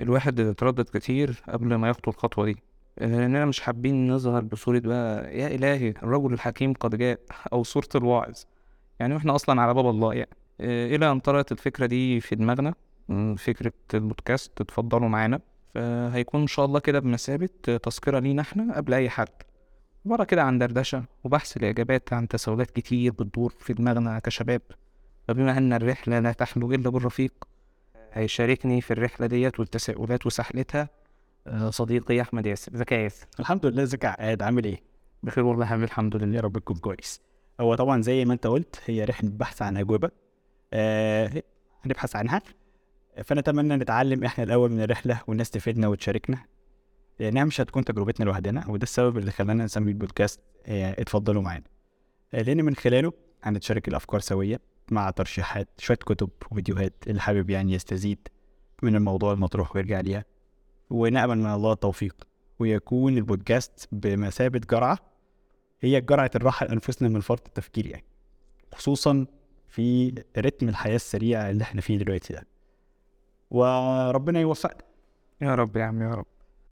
الواحد اتردد كتير قبل ما يخطو الخطوة دي. لأننا مش حابين نظهر بصورة بقى يا إلهي الرجل الحكيم قد جاء أو صورة الواعظ. يعني وإحنا أصلا على باب الله يعني. آه، إلى أن طرأت الفكرة دي في دماغنا فكرة البودكاست تتفضلوا معانا. فهيكون إن شاء الله كده بمثابة تذكرة لينا إحنا قبل أي حد. مرة كده عن دردشة وبحث الإجابات عن تساؤلات كتير بتدور في دماغنا كشباب. فبما أن الرحلة لا تحلو إلا بالرفيق هيشاركني في الرحلة ديت والتساؤلات وسحلتها آه، صديقي أحمد ياسر. ازيك يا ياسر. الحمد لله. ازيك يا عقاد عامل إيه؟ بخير والله يا الحمد لله. يا رب تكون كويس. هو طبعا زي ما أنت قلت هي رحلة بحث عن أجوبة. آه هنبحث عنها. فنتمنى نتعلم إحنا الأول من الرحلة والناس تفيدنا وتشاركنا. لانها مش هتكون تجربتنا لوحدنا وده السبب اللي خلانا نسمي البودكاست آه اتفضلوا معانا. آه لأن من خلاله هنتشارك الأفكار سوية. مع ترشيحات شوية كتب وفيديوهات اللي حابب يعني يستزيد من الموضوع المطروح ويرجع ليها. ونأمل من الله التوفيق. ويكون البودكاست بمثابة جرعة. هي جرعة الراحة لأنفسنا من فرط التفكير يعني. خصوصا في رتم الحياة السريع اللي إحنا فيه دلوقتي ده. وربنا يوفقنا. يا رب يا عم يا رب.